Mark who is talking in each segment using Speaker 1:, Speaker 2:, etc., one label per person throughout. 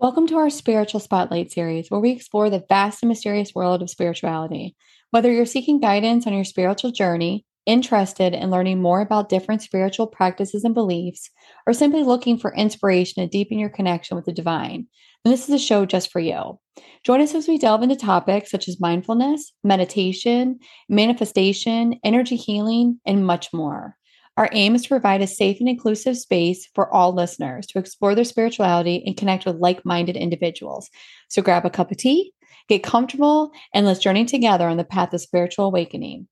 Speaker 1: Welcome to our Spiritual Spotlight series, where we explore the vast and mysterious world of spirituality. Whether you're seeking guidance on your spiritual journey, interested in learning more about different spiritual practices and beliefs, or simply looking for inspiration to deepen your connection with the divine, then this is a show just for you. Join us as we delve into topics such as mindfulness, meditation, manifestation, energy healing, and much more. Our aim is to provide a safe and inclusive space for all listeners to explore their spirituality and connect with like minded individuals. So grab a cup of tea, get comfortable, and let's journey together on the path of spiritual awakening.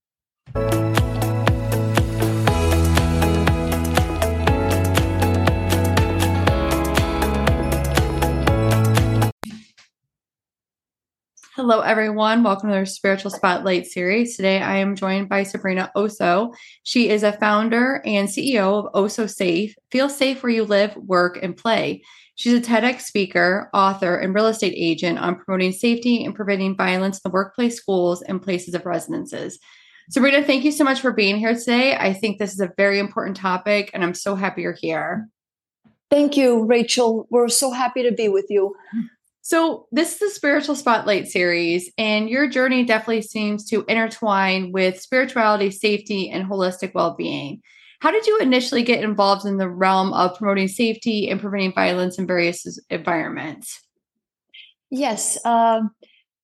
Speaker 1: Hello, everyone. Welcome to our Spiritual Spotlight series. Today, I am joined by Sabrina Osso. She is a founder and CEO of Osso Safe. Feel safe where you live, work, and play. She's a TEDx speaker, author, and real estate agent on promoting safety and preventing violence in the workplace, schools, and places of residences. Sabrina, thank you so much for being here today. I think this is a very important topic, and I'm so happy you're here.
Speaker 2: Thank you, Rachel. We're so happy to be with you.
Speaker 1: So, this is the Spiritual Spotlight series, and your journey definitely seems to intertwine with spirituality, safety, and holistic well being. How did you initially get involved in the realm of promoting safety and preventing violence in various environments?
Speaker 2: Yes, uh,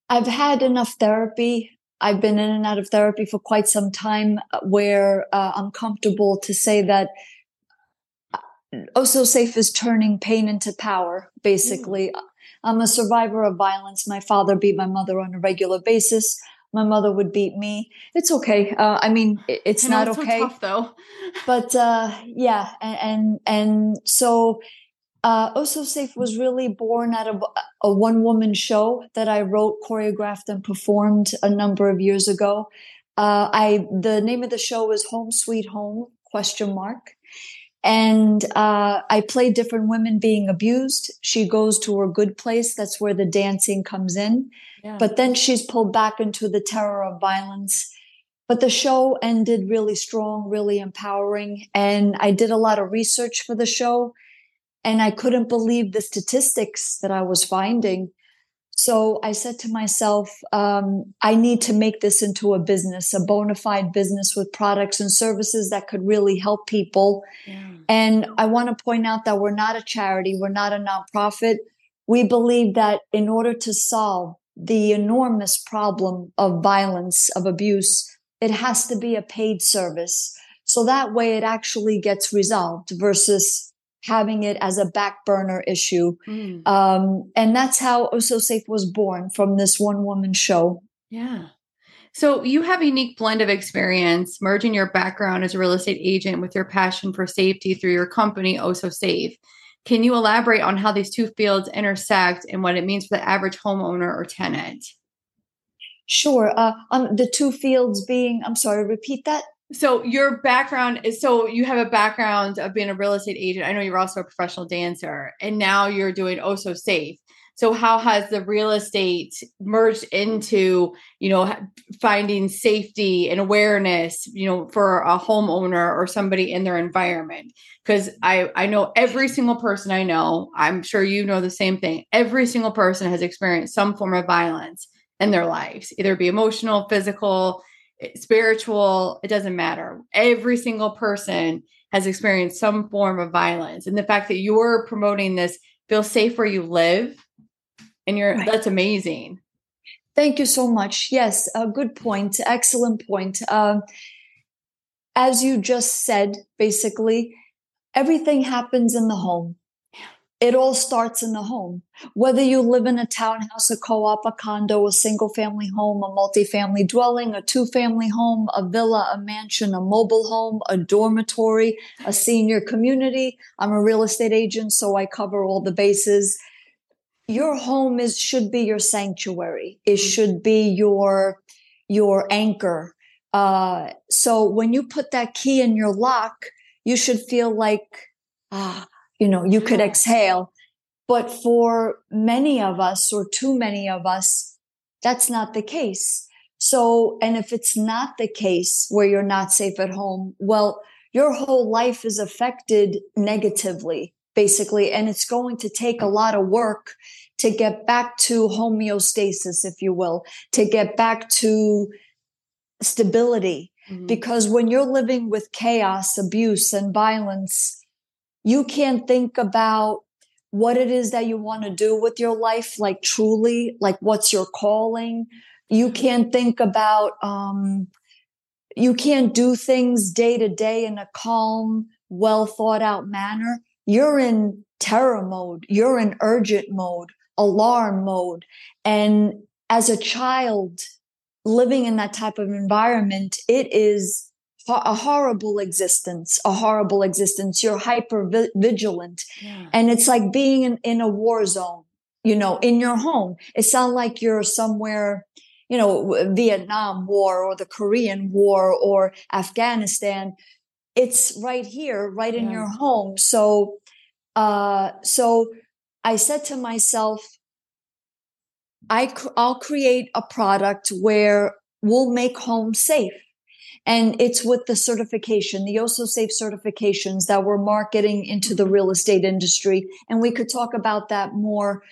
Speaker 2: I've had enough therapy. I've been in and out of therapy for quite some time uh, where uh, I'm comfortable to say that uh, Osso Safe is turning pain into power, basically. Mm. I'm a survivor of violence. My father beat my mother on a regular basis. My mother would beat me. It's okay. Uh, I mean, it's
Speaker 1: you
Speaker 2: know, not it's
Speaker 1: okay.
Speaker 2: So
Speaker 1: tough, though.
Speaker 2: but uh, yeah, and, and and so uh, Osso Safe was really born out of a one woman show that I wrote, choreographed, and performed a number of years ago. Uh, I the name of the show is Home Sweet Home question mark and uh, I play different women being abused. She goes to her good place. That's where the dancing comes in. Yeah. But then she's pulled back into the terror of violence. But the show ended really strong, really empowering. And I did a lot of research for the show. And I couldn't believe the statistics that I was finding. So I said to myself, um, I need to make this into a business, a bona fide business with products and services that could really help people. Yeah. And I want to point out that we're not a charity, we're not a nonprofit. We believe that in order to solve the enormous problem of violence, of abuse, it has to be a paid service. So that way it actually gets resolved versus having it as a back burner issue. Mm. Um, and that's how Osso Safe was born from this one woman show.
Speaker 1: Yeah. So you have a unique blend of experience merging your background as a real estate agent with your passion for safety through your company, Osso Safe. Can you elaborate on how these two fields intersect and what it means for the average homeowner or tenant?
Speaker 2: Sure. Uh, um, the two fields being, I'm sorry, repeat that
Speaker 1: so your background is so you have a background of being a real estate agent. I know you're also a professional dancer, and now you're doing oh so Safe. So how has the real estate merged into you know finding safety and awareness you know for a homeowner or somebody in their environment? Because I I know every single person I know. I'm sure you know the same thing. Every single person has experienced some form of violence in their lives, either be emotional, physical spiritual, it doesn't matter. Every single person has experienced some form of violence. And the fact that you're promoting this feel safe where you live and you're right. that's amazing.
Speaker 2: Thank you so much. Yes, a good point. Excellent point. Um, as you just said, basically, everything happens in the home it all starts in the home. Whether you live in a townhouse, a co-op, a condo, a single family home, a multi-family dwelling, a two-family home, a villa, a mansion, a mobile home, a dormitory, a senior community. I'm a real estate agent, so I cover all the bases. Your home is should be your sanctuary. It mm-hmm. should be your your anchor. Uh, so when you put that key in your lock, you should feel like ah you know, you could exhale. But for many of us or too many of us, that's not the case. So, and if it's not the case where you're not safe at home, well, your whole life is affected negatively basically. And it's going to take a lot of work to get back to homeostasis, if you will, to get back to stability. Mm-hmm. Because when you're living with chaos, abuse, and violence, you can't think about what it is that you want to do with your life, like truly, like what's your calling. You can't think about, um, you can't do things day to day in a calm, well thought out manner. You're in terror mode. You're in urgent mode, alarm mode. And as a child living in that type of environment, it is a horrible existence, a horrible existence. You're hyper vigilant. Yeah. And it's like being in, in a war zone, you know, in your home. It sounds like you're somewhere, you know, Vietnam War or the Korean War or Afghanistan. It's right here, right in yeah. your home. So, uh, so I said to myself, I, I'll create a product where we'll make home safe and it's with the certification, the Osso Safe certifications that we're marketing into the real estate industry. And we could talk about that more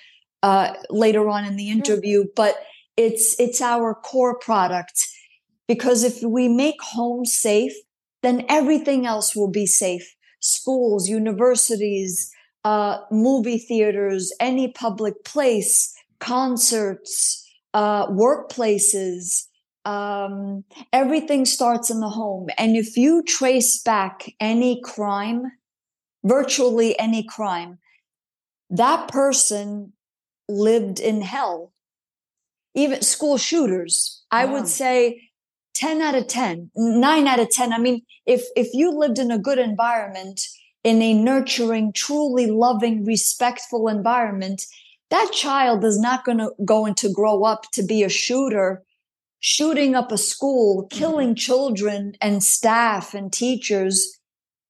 Speaker 2: uh, later on in the interview, but it's it's our core product because if we make homes safe, then everything else will be safe. Schools, universities, uh, movie theaters, any public place, concerts, uh, workplaces, um, everything starts in the home. And if you trace back any crime, virtually any crime, that person lived in hell. Even school shooters, I would say 10 out of 10, 9 out of 10. I mean, if, if you lived in a good environment, in a nurturing, truly loving, respectful environment, that child is not going to going to grow up to be a shooter shooting up a school, killing mm-hmm. children and staff and teachers.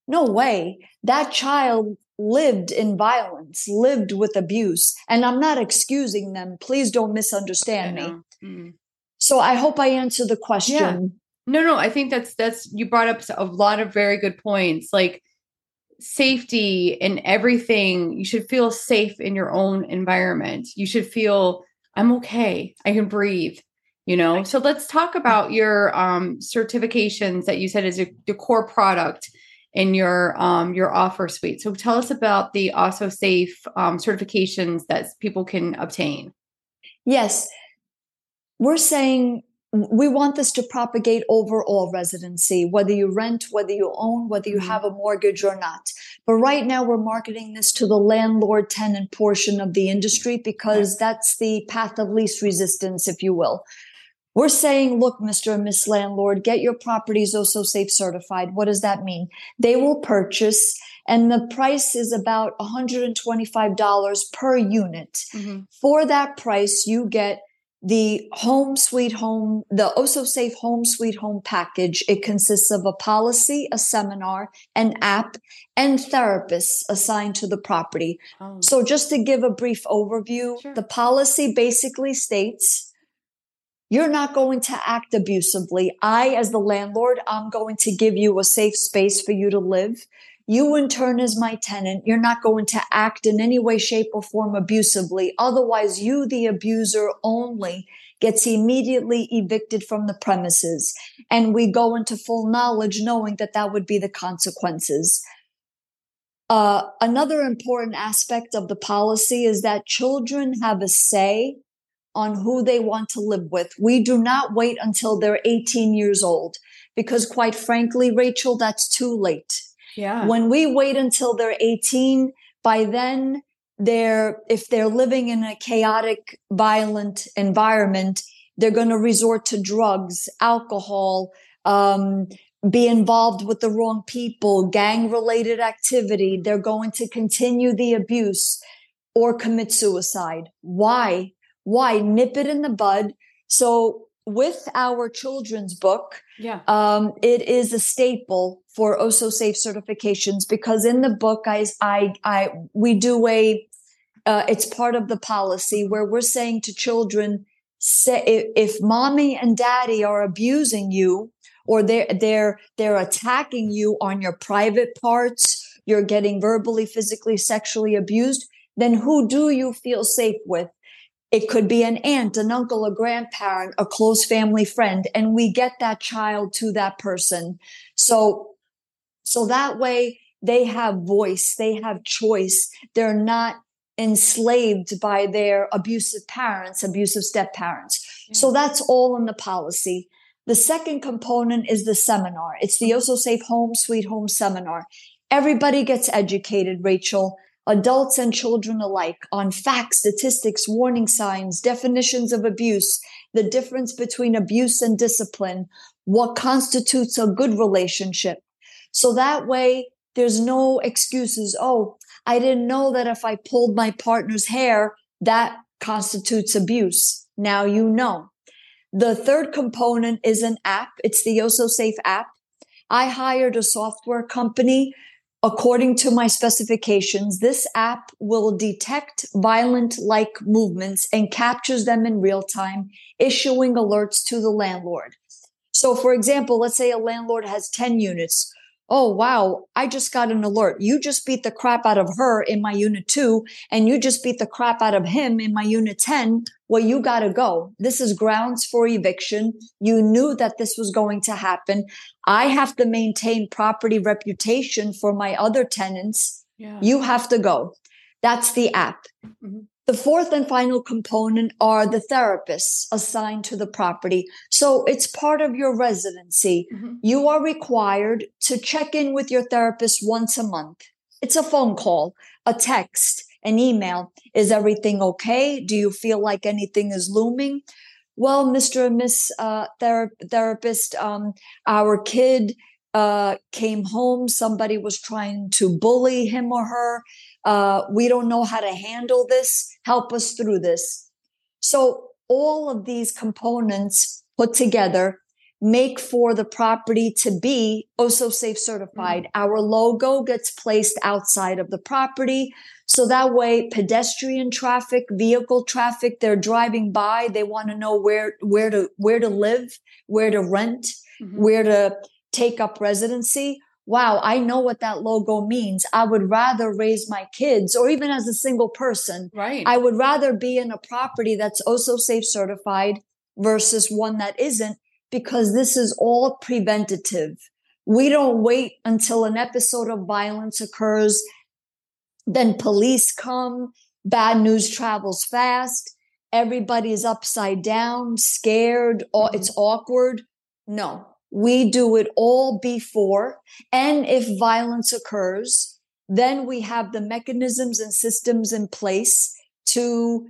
Speaker 2: No way. That child lived in violence, lived with abuse. And I'm not excusing them. Please don't misunderstand me. Mm-hmm. So I hope I answered the question. Yeah.
Speaker 1: No, no, I think that's that's you brought up a lot of very good points. Like safety and everything, you should feel safe in your own environment. You should feel I'm okay. I can breathe you know so let's talk about your um, certifications that you said is your core product in your um, your offer suite so tell us about the Osso Safe um, certifications that people can obtain
Speaker 2: yes we're saying we want this to propagate over all residency, whether you rent, whether you own, whether you mm-hmm. have a mortgage or not. But right now we're marketing this to the landlord tenant portion of the industry because that's the path of least resistance, if you will. We're saying, look, Mr. and Miss Landlord, get your properties Osso safe certified. What does that mean? They will purchase and the price is about $125 per unit. Mm-hmm. For that price, you get the home sweet home, the Osso safe home sweet home package. It consists of a policy, a seminar, an app, and therapists assigned to the property. Oh. So just to give a brief overview, sure. the policy basically states you're not going to act abusively. I, as the landlord, I'm going to give you a safe space for you to live. You, in turn, as my tenant, you're not going to act in any way, shape, or form abusively. Otherwise, you, the abuser only, gets immediately evicted from the premises. And we go into full knowledge knowing that that would be the consequences. Uh, another important aspect of the policy is that children have a say on who they want to live with. We do not wait until they're 18 years old because quite frankly, Rachel, that's too late.
Speaker 1: Yeah.
Speaker 2: When we wait until they're 18, by then they're, if they're living in a chaotic, violent environment, they're going to resort to drugs, alcohol, um, be involved with the wrong people, gang related activity. They're going to continue the abuse or commit suicide. Why? Why nip it in the bud? So with our children's book,
Speaker 1: yeah,
Speaker 2: um, it is a staple for Osso Safe certifications because in the book, I, I, I we do a, uh, it's part of the policy where we're saying to children, say if, if mommy and daddy are abusing you or they're they're they're attacking you on your private parts you're getting verbally, physically, sexually abused, then who do you feel safe with? It could be an aunt, an uncle, a grandparent, a close family friend, and we get that child to that person. So, so that way they have voice, they have choice. They're not enslaved by their abusive parents, abusive step parents. Yeah. So that's all in the policy. The second component is the seminar. It's the mm-hmm. Osso Safe Home Sweet Home seminar. Everybody gets educated, Rachel, adults and children alike, on facts, statistics, warning signs, definitions of abuse, the difference between abuse and discipline, what constitutes a good relationship. So that way, there's no excuses. Oh, I didn't know that if I pulled my partner's hair, that constitutes abuse. Now you know. The third component is an app. It's the Osso Safe app. I hired a software company. According to my specifications, this app will detect violent like movements and captures them in real time, issuing alerts to the landlord. So, for example, let's say a landlord has 10 units oh, wow, I just got an alert. You just beat the crap out of her in my unit two, and you just beat the crap out of him in my unit 10. Well, you got to go. This is grounds for eviction. You knew that this was going to happen. I have to maintain property reputation for my other tenants. Yeah. You have to go. That's the app. Mm-hmm. The fourth and final component are the therapists assigned to the property. So it's part of your residency. Mm-hmm. You are required to check in with your therapist once a month. It's a phone call, a text, an email. Is everything okay? Do you feel like anything is looming? Well, Mr. and Miss uh, thera- Therapist, um, our kid uh, came home. Somebody was trying to bully him or her uh, we don't know how to handle this. Help us through this. So all of these components put together make for the property to be Osso safe certified. Mm-hmm. Our logo gets placed outside of the property. So that way pedestrian traffic, vehicle traffic, they're driving by. They want to know where, where to, where to live, where to rent, mm-hmm. where to take up residency wow, I know what that logo means. I would rather raise my kids or even as a single person.
Speaker 1: Right.
Speaker 2: I would rather be in a property that's Osso safe certified versus one that isn't because this is all preventative. We don't wait until an episode of violence occurs. Then police come. Bad news travels fast. Everybody's upside down, scared. Mm-hmm. It's awkward. No, we do it all before. And if violence occurs, then we have the mechanisms and systems in place to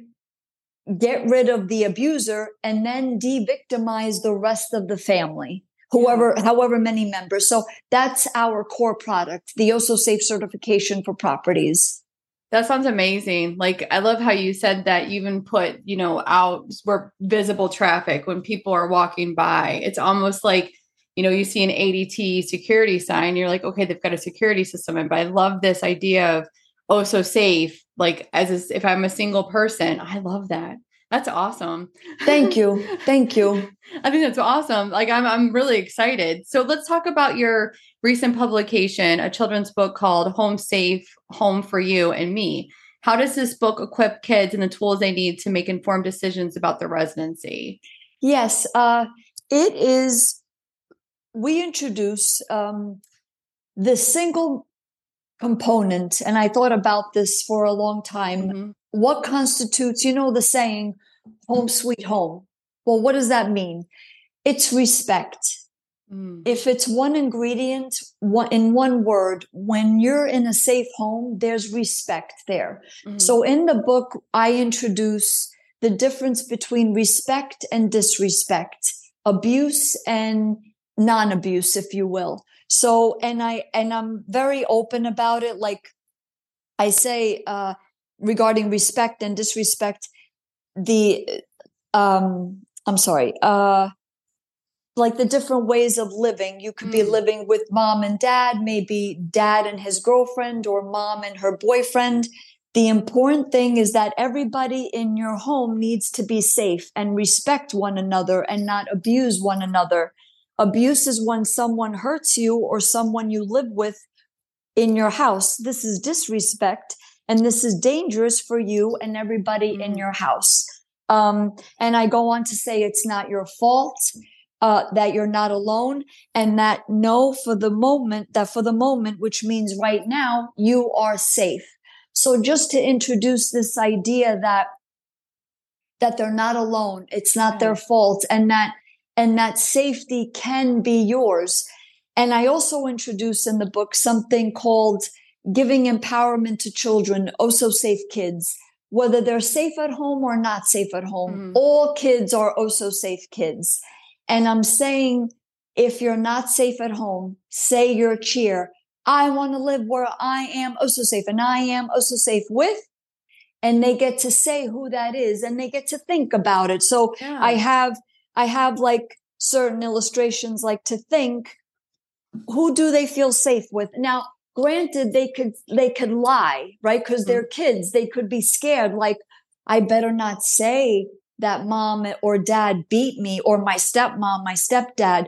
Speaker 2: get rid of the abuser and then de-victimize the rest of the family whoever however many members so that's our core product the Osso safe certification for properties
Speaker 1: that sounds amazing. Like I love how you said that you even put, you know, out where visible traffic when people are walking by. It's almost like you know, you see an ADT security sign, you're like, okay, they've got a security system. And but I love this idea of oh so safe. Like as a, if I'm a single person, I love that. That's awesome.
Speaker 2: Thank you. Thank you.
Speaker 1: I think that's awesome. Like I'm I'm really excited. So let's talk about your recent publication, a children's book called Home Safe, Home for You and Me. How does this book equip kids and the tools they need to make informed decisions about their residency?
Speaker 2: Yes, uh, it is we introduce um, the single component, and I thought about this for a long time. Mm-hmm. What constitutes, you know, the saying, home sweet home? Well, what does that mean? It's respect. Mm. If it's one ingredient, one, in one word, when you're in a safe home, there's respect there. Mm. So in the book, I introduce the difference between respect and disrespect, abuse and non-abuse if you will. So and i and i'm very open about it. Like i say uh regarding respect and disrespect the um i'm sorry uh like the different ways of living. You could mm. be living with mom and dad maybe dad and his girlfriend or mom and her boyfriend. The important thing is that everybody in your home needs to be safe and respect one another and not abuse one another Abuse is when someone hurts you or someone you live with in your house. This is disrespect and this is dangerous for you and everybody mm-hmm. in your house. Um, and I go on to say it's not your fault. Uh, that you're not alone and that no for the moment that for the moment which means right now you are safe so just to introduce this idea that that they're not alone it's not their fault and that and that safety can be yours and i also introduce in the book something called giving empowerment to children also safe kids whether they're safe at home or not safe at home mm. all kids are also safe kids and I'm saying, if you're not safe at home, say your cheer. I want to live where I am also safe and I am also safe with. And they get to say who that is and they get to think about it. So yeah. I have, I have like certain illustrations like to think, who do they feel safe with? Now, granted, they could, they could lie, right? Cause mm-hmm. they're kids. They could be scared. Like, I better not say that mom or dad beat me or my stepmom, my stepdad,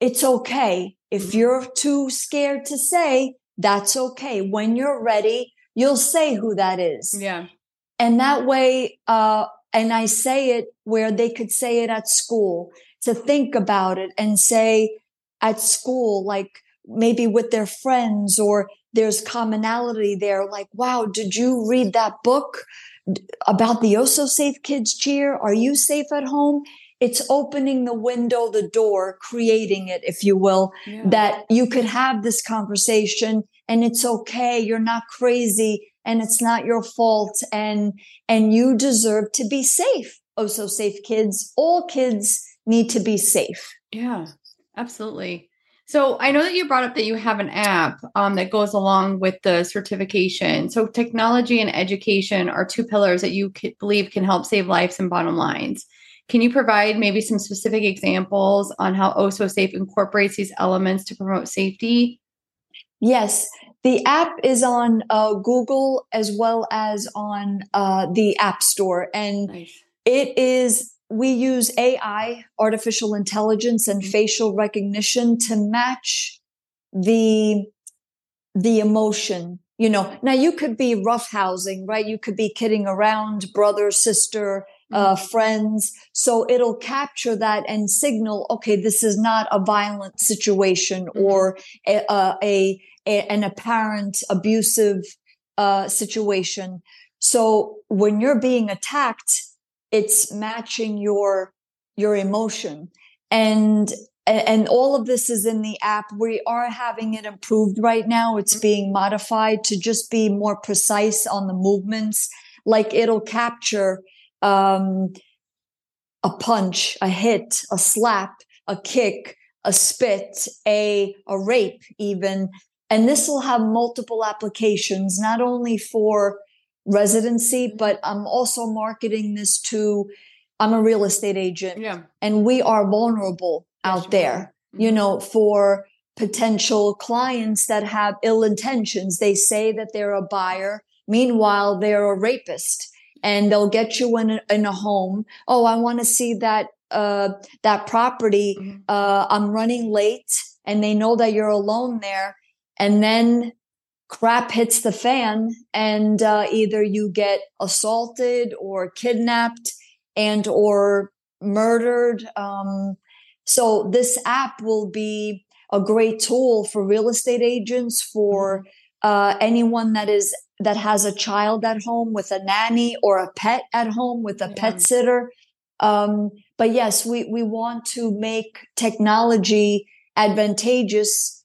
Speaker 2: it's okay. If mm-hmm. you're too scared to say, that's okay. When you're ready, you'll say who that is.
Speaker 1: Yeah.
Speaker 2: And that way, uh, and I say it where they could say it at school to think about it and say at school, like maybe with their friends or there's commonality there. Like, wow, did you read that book? about the Osso Safe Kids cheer. Are you safe at home? It's opening the window, the door, creating it, if you will, yeah. that you could have this conversation and it's okay. You're not crazy and it's not your fault. And, and you deserve to be safe. oh so Safe Kids. All kids need to be safe.
Speaker 1: Yeah, absolutely. So I know that you brought up that you have an app um, that goes along with the certification. So technology and education are two pillars that you believe can help save lives and bottom lines. Can you provide maybe some specific examples on how Osso Safe incorporates these elements to promote safety?
Speaker 2: Yes, the app is on uh, Google as well as on uh, the App Store, and nice. it is we use AI, artificial intelligence and mm-hmm. facial recognition to match the the emotion you know now you could be roughhousing right you could be kidding around brother sister uh, mm-hmm. friends so it'll capture that and signal okay this is not a violent situation mm-hmm. or a, a, a, an apparent abusive uh, situation. So when you're being attacked it's matching your your emotion. And and all of this is in the app. We are having it improved right now. It's mm-hmm. being modified to just be more precise on the movements. Like it'll capture um, a punch a hit a slap a kick a spit a a rape even and this will have multiple applications not only for residency, but I'm also marketing this to, I'm a real estate agent.
Speaker 1: Yeah.
Speaker 2: And we are vulnerable yes, out there, you mm-hmm. know, for potential clients that have ill intentions. They say that they're a buyer. Meanwhile, they're a rapist and they'll get you in a, in a home. Oh, I want to see that, uh, that property. Mm-hmm. Uh, I'm running late and they know that you're alone there. And then crap hits the fan and uh, either you get assaulted or kidnapped and or murdered um, so this app will be a great tool for real estate agents for mm-hmm. uh, anyone that is that has a child at home with a nanny or a pet at home with a yeah. pet sitter um, but yes we we want to make technology advantageous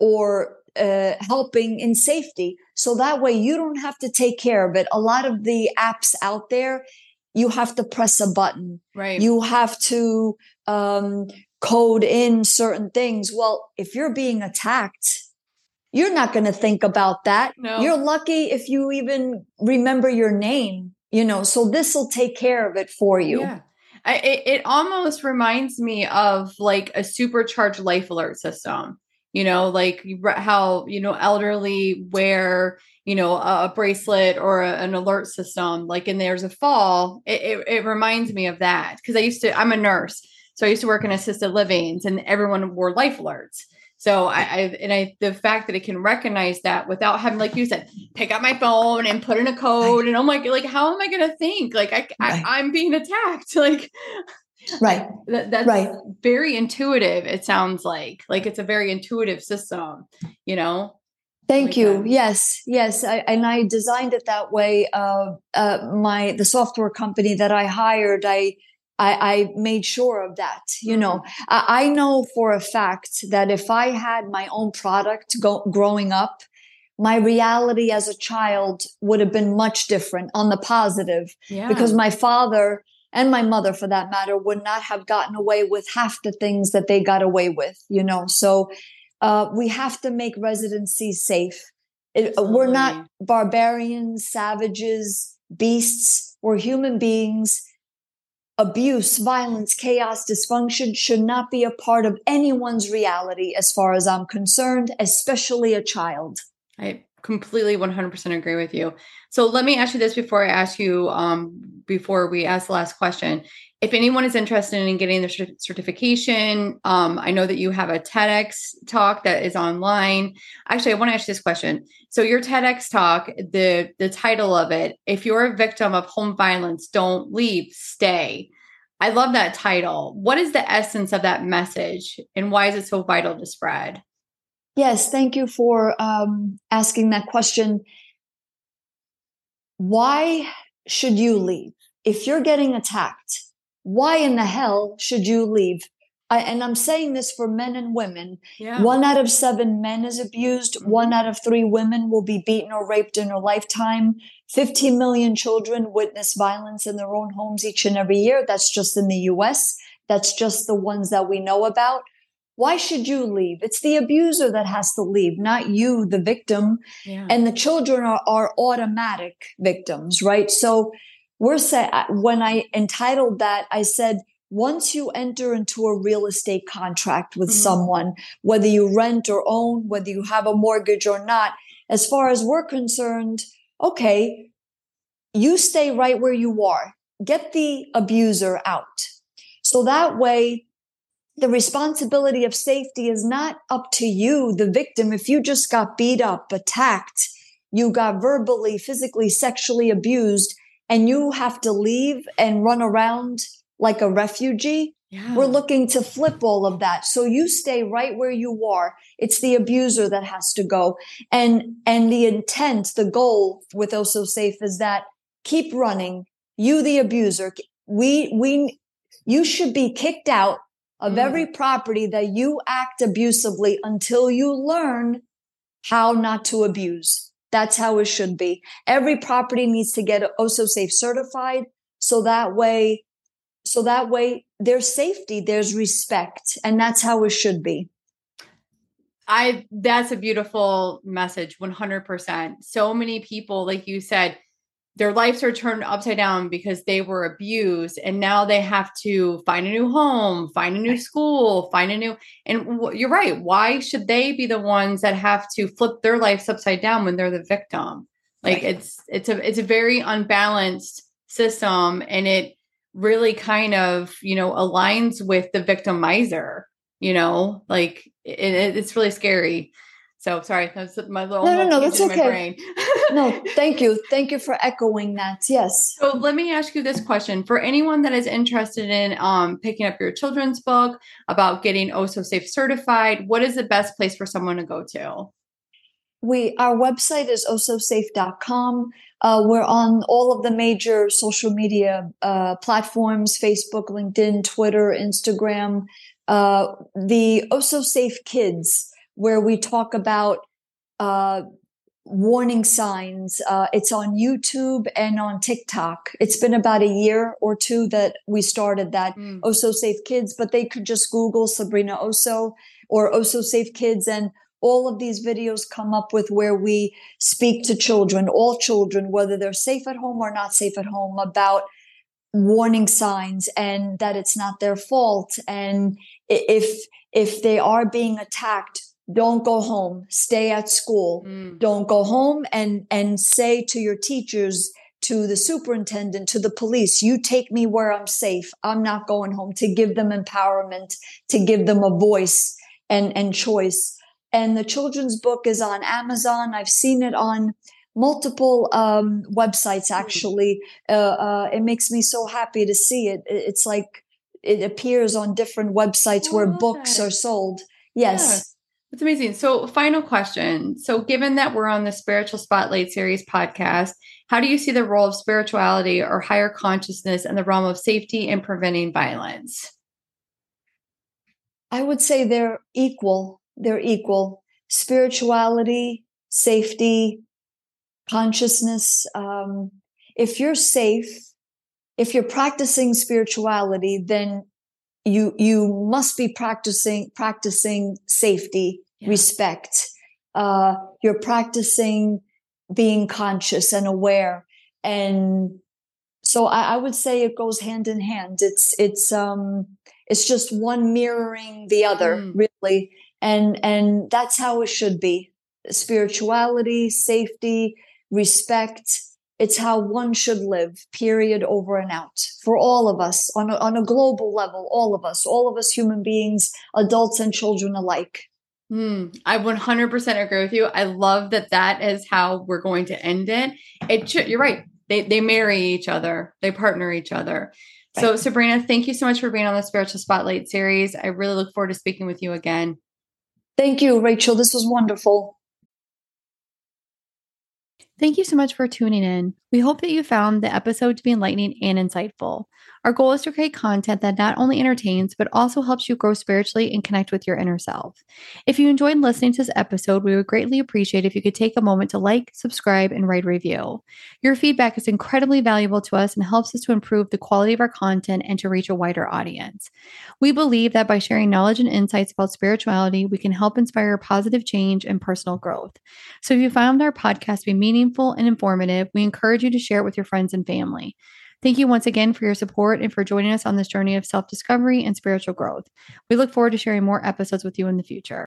Speaker 2: or uh, helping in safety. So that way you don't have to take care of it. A lot of the apps out there, you have to press a button.
Speaker 1: Right.
Speaker 2: You have to um, code in certain things. Well, if you're being attacked, you're not going to think about that.
Speaker 1: No.
Speaker 2: You're lucky if you even remember your name, you know, so this will take care of it for you.
Speaker 1: Yeah. I, it, it almost reminds me of like a supercharged life alert system you know like how you know elderly wear you know a, bracelet or a, an alert system like and there's a fall it, it, it reminds me of that because i used to i'm a nurse so i used to work in assisted livings and everyone wore life alerts So I, I, and I the fact that it can recognize that without having, like you said, pick up my phone and put in a code, right. and oh I'm like, like how am I going to think? Like I, right. I am being attacked. Like
Speaker 2: right,
Speaker 1: that, that's right. Very intuitive. It sounds like like it's a very intuitive system. You know.
Speaker 2: Thank like you. That. Yes, yes, I, and I designed it that way. Uh, uh, my the software company that I hired, I I, I made sure of that. You know, mm-hmm. I, I, know for a fact that if I had my own product go, growing up, my reality as a child would have been much different on the positive yeah. because my father and my mother for that matter would not have gotten away with half the things that they got away with you know? So uh, we have to make residency safe. It, we're not barbarians savages beasts. We're human beings. Abuse, violence, chaos, dysfunction should not be a part of anyone's reality as far as I'm concerned, especially a child.
Speaker 1: I completely 100% agree with you. So let me ask you this before I ask you, um, before we ask the last question. If anyone is interested in getting the certification, um, I know that you have a TEDx talk that is online. Actually, I want to ask you this question. So your TEDx talk, the the title of it, if you're a victim of home violence, don't leave, stay. I love that title. What is the essence of that message and why is it so vital to spread?
Speaker 2: Yes, thank you for um, asking that question. Why should you leave? If you're getting attacked, why in the hell should you leave? I, and I'm saying this for men and women. Yeah. One out of seven men is abused. Mm-hmm. One out of three women will be beaten or raped in her lifetime. 15 million children witness violence in their own homes each and every year. That's just in the US. That's just the ones that we know about. Why should you leave? It's the abuser that has to leave, not you, the victim. Yeah. And the children are, are automatic victims, right? So we're saying, when I entitled that, I said, once you enter into a real estate contract with mm-hmm. someone, whether you rent or own, whether you have a mortgage or not, as far as we're concerned, okay, you stay right where you are. Get the abuser out. So that way, the responsibility of safety is not up to you, the victim. If you just got beat up, attacked, you got verbally, physically, sexually abused, and you have to leave and run around like a refugee. Yeah. We're looking to flip all of that. So you stay right where you are. It's the abuser that has to go. And, and the intent, the goal with Oh So Safe is that keep running. You, the abuser, we, we, you should be kicked out of mm. every property that you act abusively until you learn how not to abuse. That's how it should be. Every property needs to get Oh So Safe certified. So that way so that way there's safety, there's respect, and that's how it should be.
Speaker 1: I that's a beautiful message 100%. So many people like you said their lives are turned upside down because they were abused and now they have to find a new home, find a new school, find a new and w- you're right, why should they be the ones that have to flip their lives upside down when they're the victim? Like right. it's it's a it's a very unbalanced system and it really kind of you know aligns with the victimizer you know like it, it's really scary so sorry that's my little
Speaker 2: no no no that's okay. no thank you. Thank you for echoing that. Yes.
Speaker 1: So let me ask you this question. For anyone that is interested in um, picking up your children's book about getting oh so safe certified what is the best place for someone to go to?
Speaker 2: We our website is ososafe.com uh, we're on all of the major social media uh, platforms Facebook, LinkedIn, Twitter, Instagram. Uh, the Oh So Safe Kids, where we talk about uh, warning signs. Uh, it's on YouTube and on TikTok. It's been about a year or two that we started that mm. Oh So Safe Kids, but they could just Google Sabrina Osso or Osso Safe Kids and all of these videos come up with where we speak to children, all children, whether they're safe at home or not safe at home, about warning signs and that it's not their fault. And if, if they are being attacked, don't go home, stay at school. Mm. Don't go home and, and say to your teachers, to the superintendent, to the police, you take me where I'm safe. I'm not going home to give them empowerment, to give them a voice and and choice. And the children's book is on Amazon. I've seen it on multiple um, websites. Hmm. Actually, uh, uh, it makes me so happy to see it. It's like it appears on different websites oh, where books that. are sold. Yes.
Speaker 1: That's amazing. So, final question. So, given that we're on the Spiritual Spotlight Series podcast, how do you see the role of spirituality or higher consciousness in the realm of safety and preventing violence?
Speaker 2: I would say they're equal. They're equal. Spirituality, safety, consciousness. Um, if you're safe, if you're practicing spirituality, then you you must be practicing practicing safety, yeah. respect. Uh, you're practicing being conscious and aware, and so I, I, would say it goes hand in hand. It's it's um it's just one mirroring the other, mm. really, and and that's how it should be. Spirituality, safety, respect, it's how one should live, period, over and out for all of us on a, on a global level, all of us, all of us human beings, adults and children alike.
Speaker 1: Mm, I 100% agree with you. I love that that is how we're going to end it. It should, you're right. They, they marry each other, they partner each other. Right. So, Sabrina, thank you so much for being on the Spiritual Spotlight series. I really look forward to speaking with you again.
Speaker 2: Thank you, Rachel. This was wonderful.
Speaker 1: Thank you so much for tuning in. We hope that you found the episode to be enlightening and insightful. Our goal is to create content that not only entertains, but also helps you grow spiritually and connect with your inner self. If you enjoyed listening to this episode, we would greatly appreciate if you could take a moment to like, subscribe, and write a review. Your feedback is incredibly valuable to us and helps us to improve the quality of our content and to reach a wider audience. We believe that by sharing knowledge and insights about spirituality, we can help inspire positive change and personal growth. So if you found our podcast to be meaningful and informative, we encourage you to share it with your friends and family. Thank you once again for your support and for joining us on this journey of self discovery and spiritual growth. We look forward to sharing more episodes with you in the future.